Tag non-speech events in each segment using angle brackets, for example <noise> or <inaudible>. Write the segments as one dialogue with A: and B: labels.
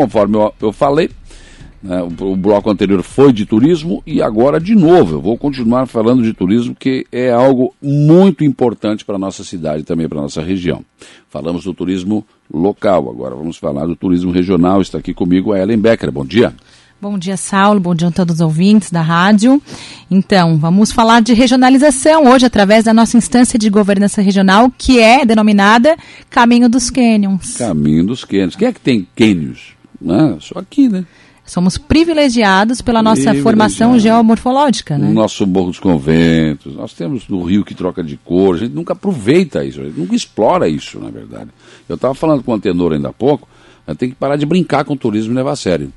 A: conforme eu, eu falei, né, o, o, bloco anterior foi de turismo e agora de novo. Eu vou continuar falando de turismo, que é algo muito importante para a nossa cidade e também para a nossa região. Falamos do turismo local, agora vamos falar do turismo regional. Está aqui comigo a Ellen Becker. Bom dia.
B: Bom dia, Saulo. Bom dia a todos os ouvintes da rádio. Então, vamos falar de regionalização hoje através da nossa instância de governança regional, que é denominada Caminho dos Cânions.
A: Caminho dos Cânions. Quem é que tem cânions? Ah, só aqui, né?
B: Somos privilegiados pela nossa formação geomorfológica, né?
A: O nosso Morro dos Conventos, nós temos no Rio que troca de cor, a gente nunca aproveita isso, a gente nunca explora isso, na verdade. Eu estava falando com o Antenor ainda há pouco, a gente tem que parar de brincar com o turismo e levar a sério.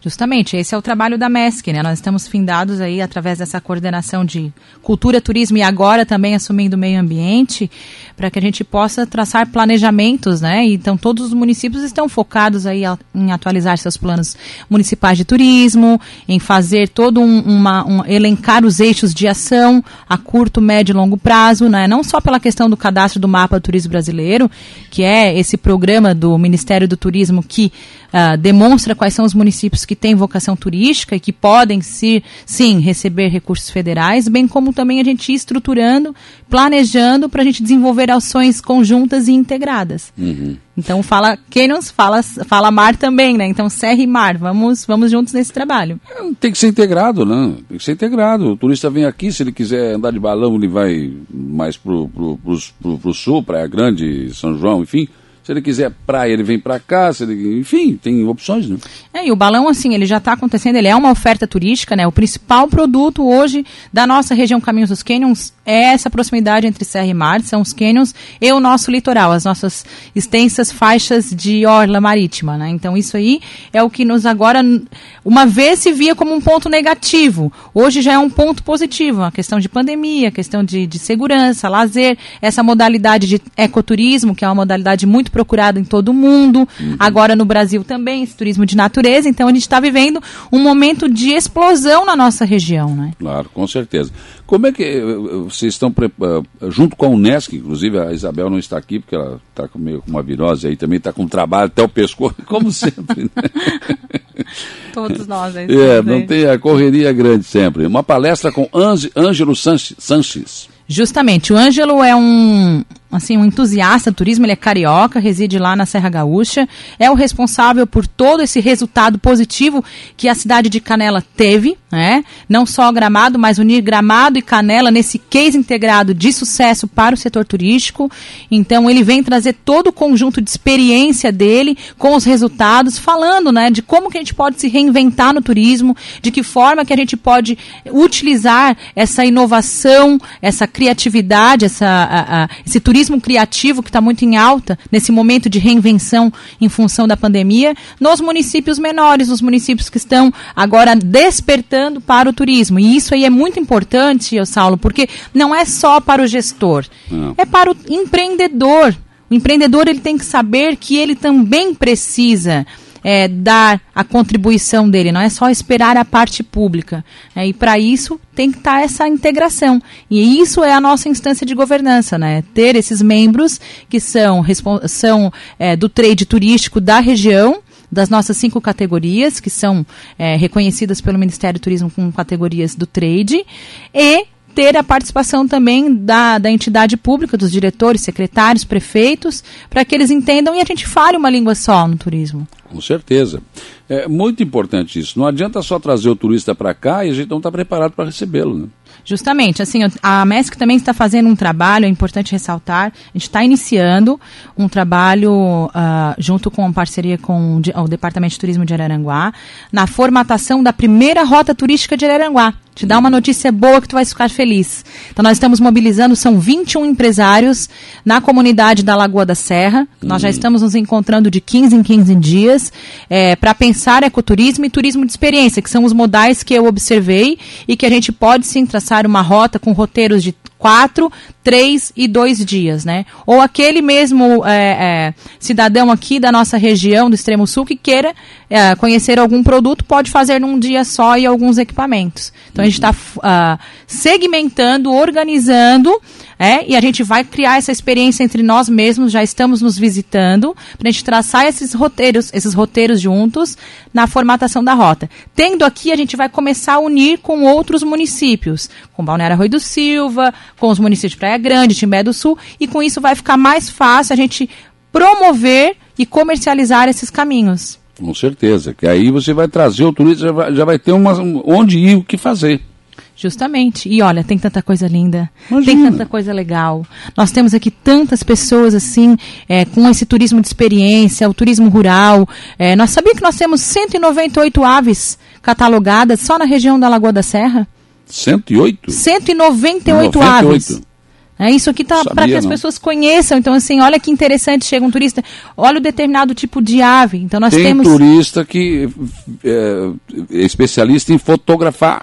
B: Justamente, esse é o trabalho da MESC, né? Nós estamos findados aí através dessa coordenação de cultura, turismo e agora também assumindo o meio ambiente, para que a gente possa traçar planejamentos, né? Então todos os municípios estão focados aí em atualizar seus planos municipais de turismo, em fazer todo um, uma, um elencar os eixos de ação a curto, médio e longo prazo, né? Não só pela questão do cadastro do mapa do turismo brasileiro, que é esse programa do Ministério do Turismo que uh, demonstra quais são os municípios que têm vocação turística e que podem sim, sim receber recursos federais, bem como também a gente ir estruturando, planejando para a gente desenvolver ações conjuntas e integradas. Uhum. Então fala Canyons, fala, fala mar também, né? Então serra e mar, vamos, vamos juntos nesse trabalho.
A: É, tem que ser integrado, né? Tem que ser integrado. O turista vem aqui, se ele quiser andar de balão, ele vai mais pro, pro, pro, pro, pro sul, Praia Grande, São João, enfim. Se ele quiser praia, ele vem para cá, se ele, enfim, tem opções, né?
B: É, e o balão, assim, ele já está acontecendo, ele é uma oferta turística, né? O principal produto hoje da nossa região Caminhos dos Canyons é essa proximidade entre serra e mar, são os canyons e o nosso litoral, as nossas extensas faixas de orla marítima, né? Então isso aí é o que nos agora, uma vez se via como um ponto negativo, hoje já é um ponto positivo, a questão de pandemia, a questão de, de segurança, lazer, essa modalidade de ecoturismo, que é uma modalidade muito procurado em todo o mundo, uhum. agora no Brasil também, esse turismo de natureza. Então a gente está vivendo um momento de explosão na nossa região. Né?
A: Claro, com certeza. Como é que eh, vocês estão, eh, junto com a Unesc, inclusive a Isabel não está aqui, porque ela está com meio com uma virose aí, também está com trabalho até o pescoço, <laughs> como sempre. Né? <laughs>
B: Todos nós.
A: É, <laughs> é não tem a correria grande sempre. Uma palestra com Ângelo Sanches.
B: Justamente, o Ângelo é um, assim, um entusiasta do turismo, ele é carioca, reside lá na Serra Gaúcha, é o responsável por todo esse resultado positivo que a cidade de Canela teve, né? Não só Gramado, mas unir Gramado e Canela nesse case integrado de sucesso para o setor turístico. Então ele vem trazer todo o conjunto de experiência dele com os resultados, falando, né, de como que a gente pode se reinventar no turismo, de que forma que a gente pode utilizar essa inovação, essa criatividade, essa, a, a, esse turismo turismo criativo que está muito em alta nesse momento de reinvenção em função da pandemia, nos municípios menores, nos municípios que estão agora despertando para o turismo. E isso aí é muito importante, eu Saulo, porque não é só para o gestor, não. é para o empreendedor. O empreendedor ele tem que saber que ele também precisa é, dar a contribuição dele, não é só esperar a parte pública. É, e para isso tem que estar tá essa integração. E isso é a nossa instância de governança, né? Ter esses membros que são, são é, do trade turístico da região, das nossas cinco categorias, que são é, reconhecidas pelo Ministério do Turismo com categorias do trade, e ter a participação também da, da entidade pública, dos diretores, secretários, prefeitos, para que eles entendam e a gente fale uma língua só no turismo.
A: Com certeza. É muito importante isso. Não adianta só trazer o turista para cá e a gente não está preparado para recebê-lo. Né?
B: Justamente, assim, a MESC também está fazendo um trabalho, é importante ressaltar, a gente está iniciando um trabalho uh, junto com parceria com o Departamento de Turismo de Araranguá, na formatação da primeira rota turística de Araranguá. Te dá uma notícia boa que tu vai ficar feliz. Então nós estamos mobilizando, são 21 empresários na comunidade da Lagoa da Serra. Nós já uhum. estamos nos encontrando de 15 em 15 dias é, para pensar ecoturismo e turismo de experiência, que são os modais que eu observei e que a gente pode sim traçar uma rota com roteiros de quatro, três e dois dias, né? Ou aquele mesmo é, é, cidadão aqui da nossa região, do extremo sul, que queira é, conhecer algum produto, pode fazer num dia só e alguns equipamentos. Então a gente está uh, segmentando, organizando É, e a gente vai criar essa experiência entre nós mesmos, já estamos nos visitando, para a gente traçar esses roteiros, esses roteiros juntos na formatação da rota. Tendo aqui, a gente vai começar a unir com outros municípios, com Balneário Arroio do Silva, com os municípios de Praia Grande, Timbé do Sul, e com isso vai ficar mais fácil a gente promover e comercializar esses caminhos.
A: Com certeza, que aí você vai trazer o turista, já vai, já vai ter uma, onde ir, o que fazer.
B: Justamente. E olha, tem tanta coisa linda, Imagina. tem tanta coisa legal. Nós temos aqui tantas pessoas assim, é, com esse turismo de experiência, o turismo rural. É, nós sabíamos que nós temos 198 aves catalogadas só na região da Lagoa da Serra?
A: 108?
B: 198 98. aves. É, isso aqui tá para que as não. pessoas conheçam. Então, assim, olha que interessante, chega um turista, olha o determinado tipo de ave. Então nós
A: Tem
B: temos.
A: turista que é, é especialista em fotografar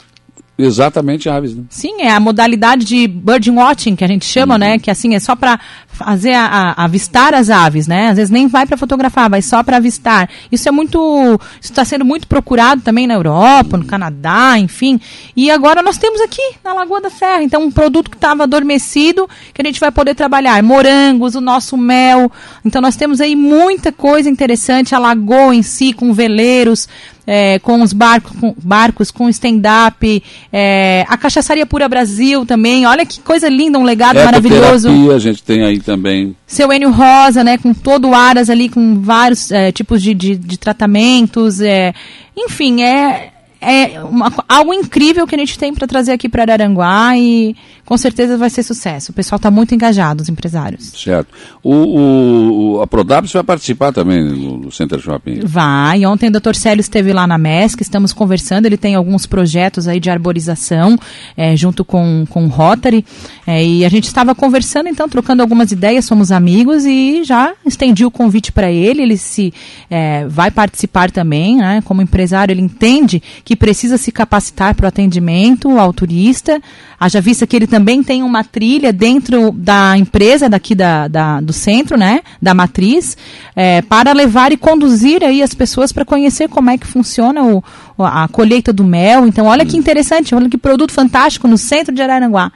A: Exatamente aves, né?
B: Sim, é a modalidade de bird watching que a gente chama, uhum. né? Que assim é só para fazer a, a, avistar as aves, né? Às vezes nem vai para fotografar, vai só para avistar. Isso é muito, isso está sendo muito procurado também na Europa, no Canadá, enfim. E agora nós temos aqui na Lagoa da Serra, então um produto que estava adormecido que a gente vai poder trabalhar, morangos, o nosso mel. Então nós temos aí muita coisa interessante, a lagoa em si com veleiros é, com os barcos com, barcos, com stand-up, é, a Cachaçaria Pura Brasil também. Olha que coisa linda, um legado maravilhoso.
A: a gente tem aí também.
B: Seu Enio Rosa, né, com todo o Aras ali, com vários é, tipos de, de, de tratamentos. É, enfim, é, é uma, algo incrível que a gente tem para trazer aqui para Araranguá e com certeza vai ser sucesso. O pessoal está muito engajado, os empresários.
A: Certo. O, o a Prodapes vai participar também no, no, Center Shopping?
B: Vai. Ontem o Dr. Célio esteve lá na MESC, estamos conversando. Ele tem alguns projetos aí de arborização é, junto com, com o Rotary. É, e a gente estava conversando, então, trocando algumas ideias, somos amigos e já estendi o convite para ele. Ele se é, vai participar também, né? Como empresário, ele entende que precisa se capacitar para o atendimento ao turista. Haja vista que ele também tem uma trilha dentro da empresa daqui da, da do centro, né? Da matriz, é, para levar e conduzir aí as pessoas para conhecer como é que funciona o, a colheita do mel. Então, olha que interessante, olha que produto fantástico no centro de Araranguá.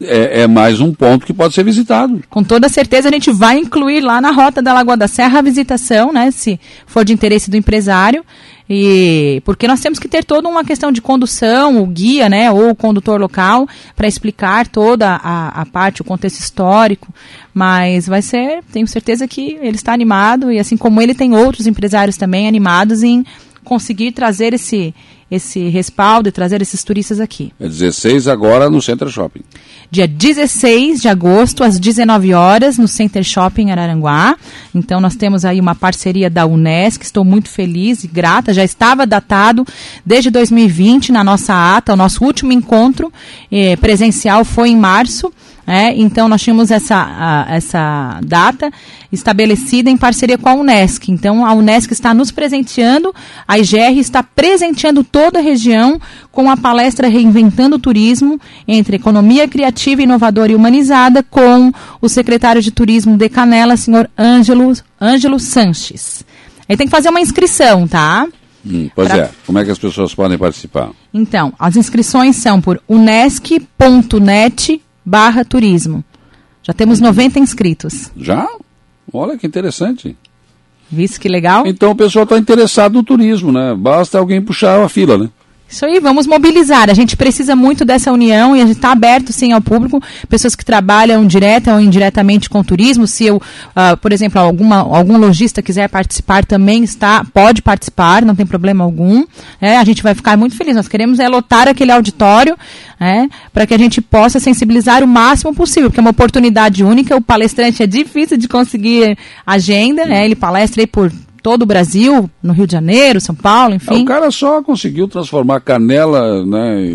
A: É, é, mais um ponto que pode ser visitado.
B: Com toda certeza a gente vai incluir lá na rota da Lagoa da Serra a visitação, né, se for de interesse do empresário. E porque nós temos que ter toda uma questão de condução, o guia, né, ou o condutor local, para explicar toda a, a parte, o contexto histórico. Mas vai ser, tenho certeza que ele está animado e assim como ele tem outros empresários também animados em conseguir trazer esse esse respaldo e trazer esses turistas aqui.
A: É 16 agora no Center Shopping.
B: Dia 16 de agosto, às 19 horas, no Center Shopping Araranguá. Então, nós temos aí uma parceria da Unesc, estou muito feliz e grata. Já estava datado desde 2020 na nossa ata, o nosso último encontro eh, presencial foi em março. É, então, nós tínhamos essa, a, essa data estabelecida em parceria com a Unesc. Então, a Unesc está nos presenteando, a IGR está presenteando toda a região com a palestra Reinventando o Turismo, entre economia criativa, inovadora e humanizada, com o secretário de Turismo de Canela, senhor Ângelo, Ângelo Sanches. Aí tem que fazer uma inscrição, tá?
A: Hum, pois pra... é. Como é que as pessoas podem participar?
B: Então, as inscrições são por unesc.net barra turismo. Já temos 90 inscritos.
A: Já? Olha que interessante.
B: Visto que legal?
A: Então o pessoal está interessado no turismo, né? Basta alguém puxar a fila, né?
B: Isso aí, vamos mobilizar. A gente precisa muito dessa união e a gente está aberto sim ao público, pessoas que trabalham direta ou indiretamente com turismo. Se eu, uh, por exemplo, alguma, algum lojista quiser participar também está, pode participar, não tem problema algum. É, a gente vai ficar muito feliz. Nós queremos é lotar aquele auditório é, para que a gente possa sensibilizar o máximo possível, porque é uma oportunidade única. O palestrante é difícil de conseguir agenda, né? ele palestra aí por todo o Brasil, no Rio de Janeiro, São Paulo, enfim. É,
A: o cara só conseguiu transformar Canela né,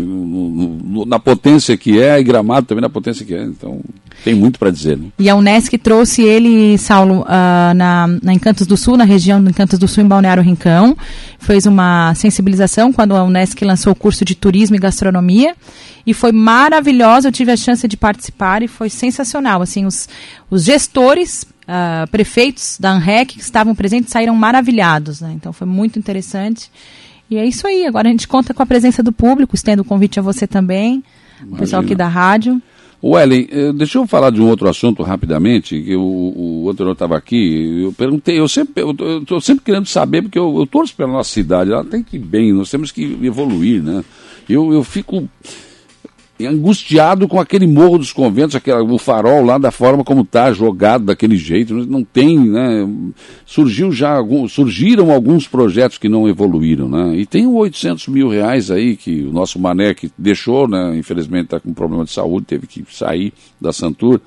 A: na potência que é e Gramado também na potência que é. Então tem muito para dizer. Né?
B: E a Unesc trouxe ele, Saulo, uh, na, na Encantos do Sul, na região de Encantos do Sul, em Balneário Rincão. Fez uma sensibilização quando a Unesc lançou o curso de Turismo e Gastronomia e foi maravilhosa. Eu tive a chance de participar e foi sensacional. Assim, os, os gestores uh, prefeitos da ANREC que estavam presentes saíram maravilhados. Né? Então foi muito interessante. E é isso aí. Agora a gente conta com a presença do público, estendo o convite a você também, o pessoal aqui da rádio.
A: O Ellen, eh, deixa eu falar de um outro assunto rapidamente, que o, o anterior estava aqui, eu perguntei, eu sempre estou sempre querendo saber, porque eu, eu torço pela nossa cidade, ela tem que ir bem, nós temos que evoluir, né? Eu, eu fico angustiado com aquele morro dos conventos, aquela, o farol lá da forma como está jogado daquele jeito, não tem, né? Surgiu já algum, surgiram alguns projetos que não evoluíram, né? E tem 800 mil reais aí que o nosso Mané que deixou, né? Infelizmente está com problema de saúde, teve que sair da Santur.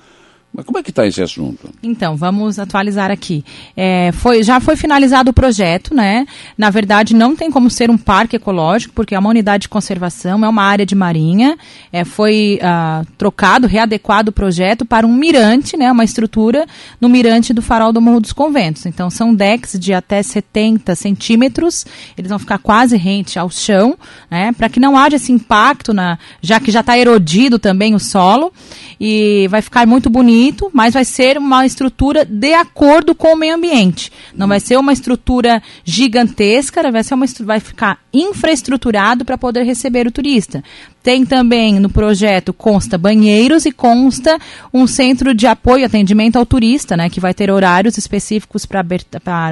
A: Mas como é que está esse assunto?
B: Então, vamos atualizar aqui. É, foi, já foi finalizado o projeto, né? Na verdade, não tem como ser um parque ecológico, porque é uma unidade de conservação, é uma área de marinha. É, foi ah, trocado, readequado o projeto para um mirante, né? Uma estrutura no mirante do farol do Morro dos Conventos. Então, são decks de até 70 centímetros, eles vão ficar quase rente ao chão, né? Para que não haja esse impacto, na, já que já está erodido também o solo, e vai ficar muito bonito bonito, mas vai ser uma estrutura de acordo com o meio ambiente. Não vai ser uma estrutura gigantesca, vai, ser uma, vai ficar infraestruturado para poder receber o turista. Tem também no projeto consta banheiros e consta um centro de apoio e atendimento ao turista, né, que vai ter horários específicos para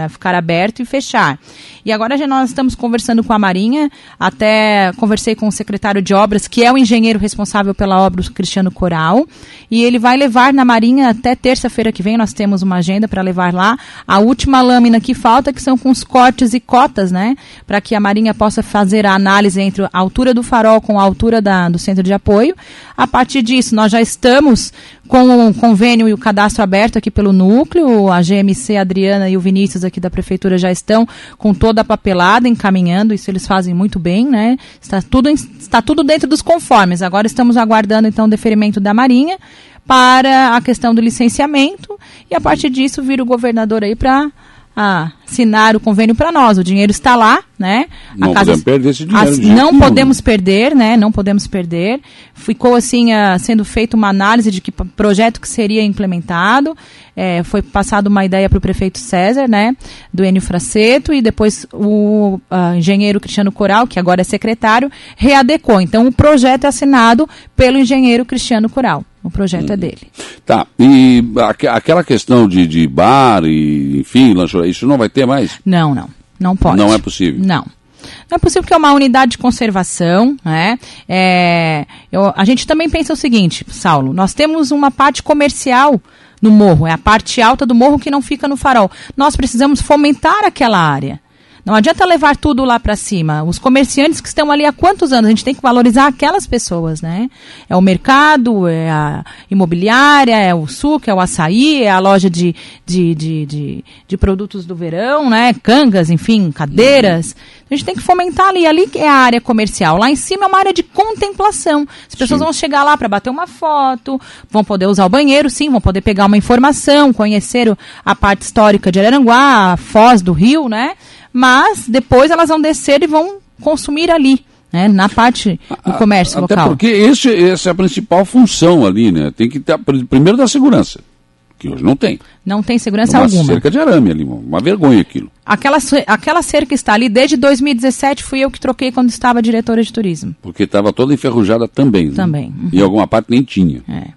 B: ficar aberto e fechar. E agora já nós estamos conversando com a Marinha, até conversei com o secretário de obras, que é o engenheiro responsável pela obra, o Cristiano Coral, e ele vai levar na Marinha até terça-feira que vem, nós temos uma agenda para levar lá a última lâmina que falta, que são com os cortes e cotas, né, para que a Marinha possa fazer a análise entre a altura do farol com a altura da, do centro de apoio. A partir disso, nós já estamos com o convênio e o cadastro aberto aqui pelo núcleo. A GMC, a Adriana e o Vinícius aqui da prefeitura já estão com toda a papelada encaminhando. Isso eles fazem muito bem, né? Está tudo, está tudo dentro dos conformes. Agora estamos aguardando então o deferimento da Marinha para a questão do licenciamento e a partir disso vir o governador aí para ah, assinar o convênio para nós. O dinheiro está lá, né?
A: Não casa, podemos perder esse dinheiro. As,
B: não podemos perder, né? Não podemos perder. Ficou assim uh, sendo feita uma análise de que projeto que seria implementado. É, foi passada uma ideia para o prefeito César, né? Do Enio Fraceto e depois o uh, engenheiro Cristiano Coral, que agora é secretário, readecou. Então o projeto é assinado pelo engenheiro Cristiano Coral. O projeto hum. é dele.
A: Tá. E aquela questão de, de bar e, enfim, lanchonete, isso não vai ter mais?
B: Não, não. Não pode.
A: Não é possível?
B: Não. Não é possível porque é uma unidade de conservação, né? É, eu, a gente também pensa o seguinte, Saulo, nós temos uma parte comercial no morro, é a parte alta do morro que não fica no farol. Nós precisamos fomentar aquela área. Não adianta levar tudo lá para cima. Os comerciantes que estão ali há quantos anos? A gente tem que valorizar aquelas pessoas, né? É o mercado, é a imobiliária, é o suco, é o açaí, é a loja de, de, de, de, de produtos do verão, né? Cangas, enfim, cadeiras. A gente tem que fomentar ali. Ali é a área comercial. Lá em cima é uma área de contemplação. As pessoas sim. vão chegar lá para bater uma foto, vão poder usar o banheiro, sim, vão poder pegar uma informação, conhecer a parte histórica de Araranguá, a foz do rio, né? Mas depois elas vão descer e vão consumir ali. Né, na parte do comércio
A: Até
B: local.
A: porque esse, essa é a principal função ali, né? Tem que ter, primeiro da segurança, que hoje não tem.
B: Não tem segurança uma alguma.
A: cerca de arame ali, uma vergonha aquilo.
B: Aquela, aquela cerca está ali desde 2017, fui eu que troquei quando estava diretora de turismo.
A: Porque estava toda enferrujada também. Né?
B: Também. Uhum.
A: E alguma parte nem tinha.
B: É.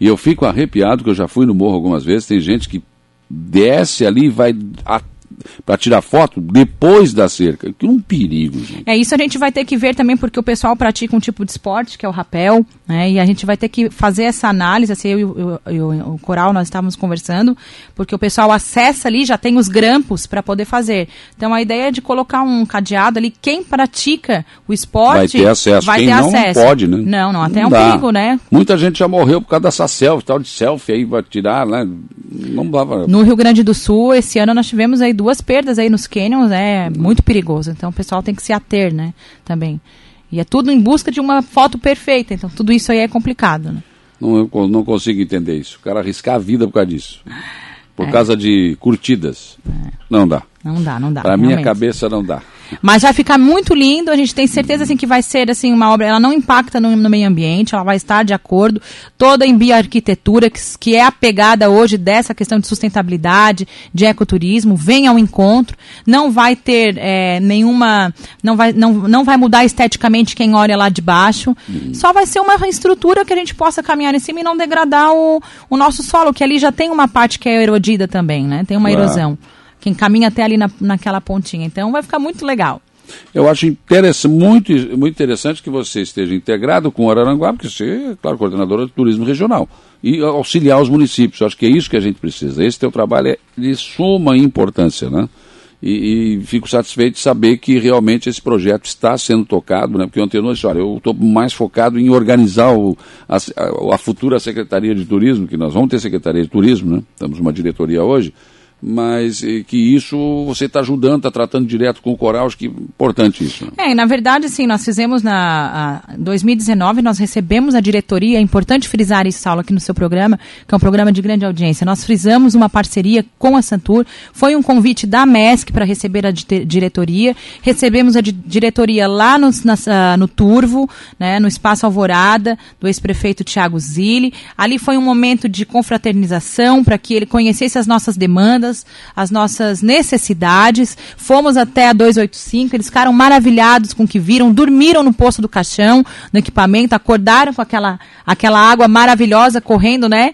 A: E eu fico arrepiado, que eu já fui no morro algumas vezes, tem gente que desce ali e vai para tirar foto depois da cerca. Que é um perigo, gente.
B: É isso a gente vai ter que ver também porque o pessoal pratica um tipo de esporte que é o rapel, né? E a gente vai ter que fazer essa análise, assim, eu e o Coral nós estávamos conversando, porque o pessoal acessa ali, já tem os grampos para poder fazer. Então a ideia é de colocar um cadeado ali, quem pratica o esporte
A: vai ter acesso.
B: Vai
A: quem
B: ter
A: não,
B: acesso.
A: pode, né?
B: Não, não, até não é um dá. perigo, né?
A: Muita gente já morreu por causa dessa selfie, tal de selfie aí, vai tirar, né? Não dava.
B: No Rio Grande do Sul, esse ano nós tivemos aí duas perdas aí nos canyons, é muito perigoso. Então o pessoal tem que se ater, né? Também. E é tudo em busca de uma foto perfeita. Então tudo isso aí é complicado, né?
A: Não, eu não consigo entender isso. O cara arriscar a vida por causa disso. Por é. causa de curtidas. É. Não dá.
B: Não dá, não dá.
A: Para minha cabeça não dá.
B: Mas vai ficar muito lindo, a gente tem certeza assim que vai ser assim uma obra, ela não impacta no, no meio ambiente, ela vai estar de acordo, toda em bioarquitetura, que, que é a pegada hoje dessa questão de sustentabilidade, de ecoturismo, vem ao encontro, não vai ter é, nenhuma, não vai, não, não vai mudar esteticamente quem olha lá de baixo, uhum. só vai ser uma estrutura que a gente possa caminhar em cima e não degradar o, o nosso solo, que ali já tem uma parte que é erodida também, né? Tem uma erosão. Quem caminha até ali na, naquela pontinha. Então vai ficar muito legal.
A: Eu acho muito, muito interessante que você esteja integrado com o Araranguá, porque você é, claro, coordenadora de turismo regional. E auxiliar os municípios. Eu acho que é isso que a gente precisa. Esse teu trabalho é de suma importância, né? E, e, fico satisfeito de saber que realmente esse projeto está sendo tocado, né? Porque ontem eu disse, olha, eu estou mais focado em organizar o, a, a, a, futura Secretaria de Turismo, que nós vamos ter Secretaria de Turismo, né? Estamos uma diretoria hoje, mas que isso você está ajudando, está tratando direto com o coral, acho que é importante isso.
B: É, na verdade, sim, nós fizemos na 2019, nós recebemos a diretoria, é importante frisar isso, Saulo, aqui no seu programa, que é um programa de grande audiência. Nós frisamos uma parceria com a Santur, foi um convite da MESC para receber a diretoria, recebemos a di diretoria lá no, na, no Turvo, né, no Espaço Alvorada, do ex-prefeito Tiago Zilli. Ali foi um momento de confraternização para que ele conhecesse as nossas demandas, nossas, as nossas necessidades. Fomos até a 285, eles ficaram maravilhados com o que viram, dormiram no posto do caixão, no equipamento, acordaram com aquela, aquela água maravilhosa correndo, né,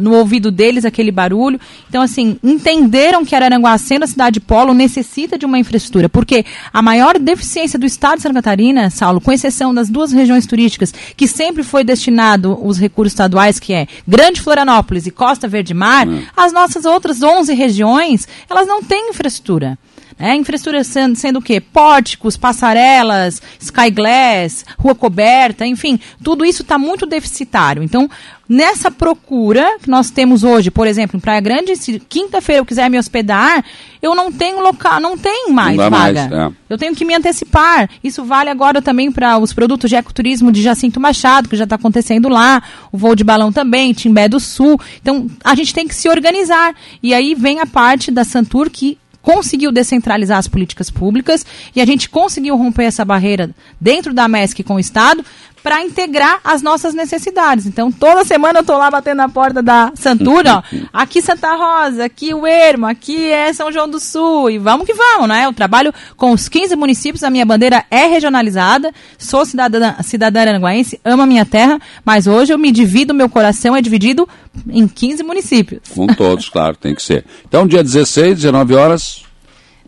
B: no ouvido deles, aquele barulho. Então, assim, entenderam que Araranguá, sendo a cidade polo, necessita de uma infraestrutura, porque a maior deficiência do estado de Santa Catarina, Saulo, com exceção das duas regiões turísticas, que sempre foi destinado os recursos estaduais, que é Grande Florianópolis e Costa Verde Mar, hum. as nossas outras 11 regiões regiões, elas não têm infraestrutura. É, infraestrutura sendo, sendo o quê? Pórticos, passarelas, skyglass, rua coberta, enfim, tudo isso está muito deficitário. Então, nessa procura que nós temos hoje, por exemplo, em Praia Grande, se quinta-feira eu quiser me hospedar, eu não tenho local, não tem mais não vaga. Mais, é. Eu tenho que me antecipar. Isso vale agora também para os produtos de ecoturismo de Jacinto Machado, que já está acontecendo lá, o voo de balão também, Timbé do Sul. Então, a gente tem que se organizar. E aí vem a parte da Santur que conseguiu descentralizar as políticas públicas e a gente conseguiu romper essa barreira dentro da MESC com o Estado para integrar as nossas necessidades. Então, toda semana eu estou lá batendo na porta da Santura, ó, aqui Santa Rosa, aqui o Ermo, aqui é São João do Sul, e vamos que vamos, né? Eu trabalho com os 15 municípios, a minha bandeira é regionalizada, sou cidadã, cidadã aranguaense, amo a minha terra, mas hoje eu me divido, meu coração é dividido em 15 municípios.
A: Com todos, claro, tem que ser. Então, dia 16, 19 horas,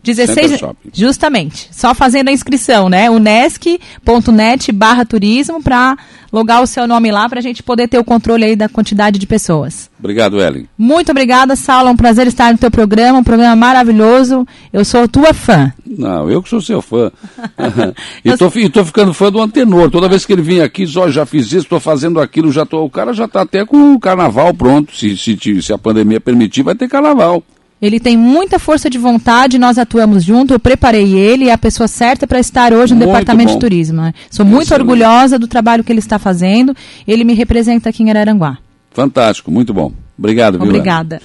B: 16, justamente, só fazendo a inscrição, né? unesc.net barra turismo para logar o seu nome lá para a gente poder ter o controle aí da quantidade de pessoas.
A: Obrigado, Ellen.
B: Muito obrigada, Saulo, é um prazer estar no teu programa, um programa maravilhoso. Eu sou tua fã.
A: Não, eu que sou seu fã. <laughs> <laughs> e tô, tô, ficando fã do Antenor. Toda vez que ele vem aqui, só já fiz isso, estou fazendo aquilo, já tô, o cara já está até com o carnaval pronto. Se, se, se a pandemia permitir, vai ter carnaval.
B: Ele tem muita força de vontade, nós atuamos junto, eu preparei ele, é a pessoa certa para estar hoje no muito Departamento bom. de Turismo. Né? Sou muito Excelente. orgulhosa do trabalho que ele está fazendo, ele me representa aqui em Araranguá.
A: Fantástico, muito bom. Obrigado, viu?
B: Obrigada.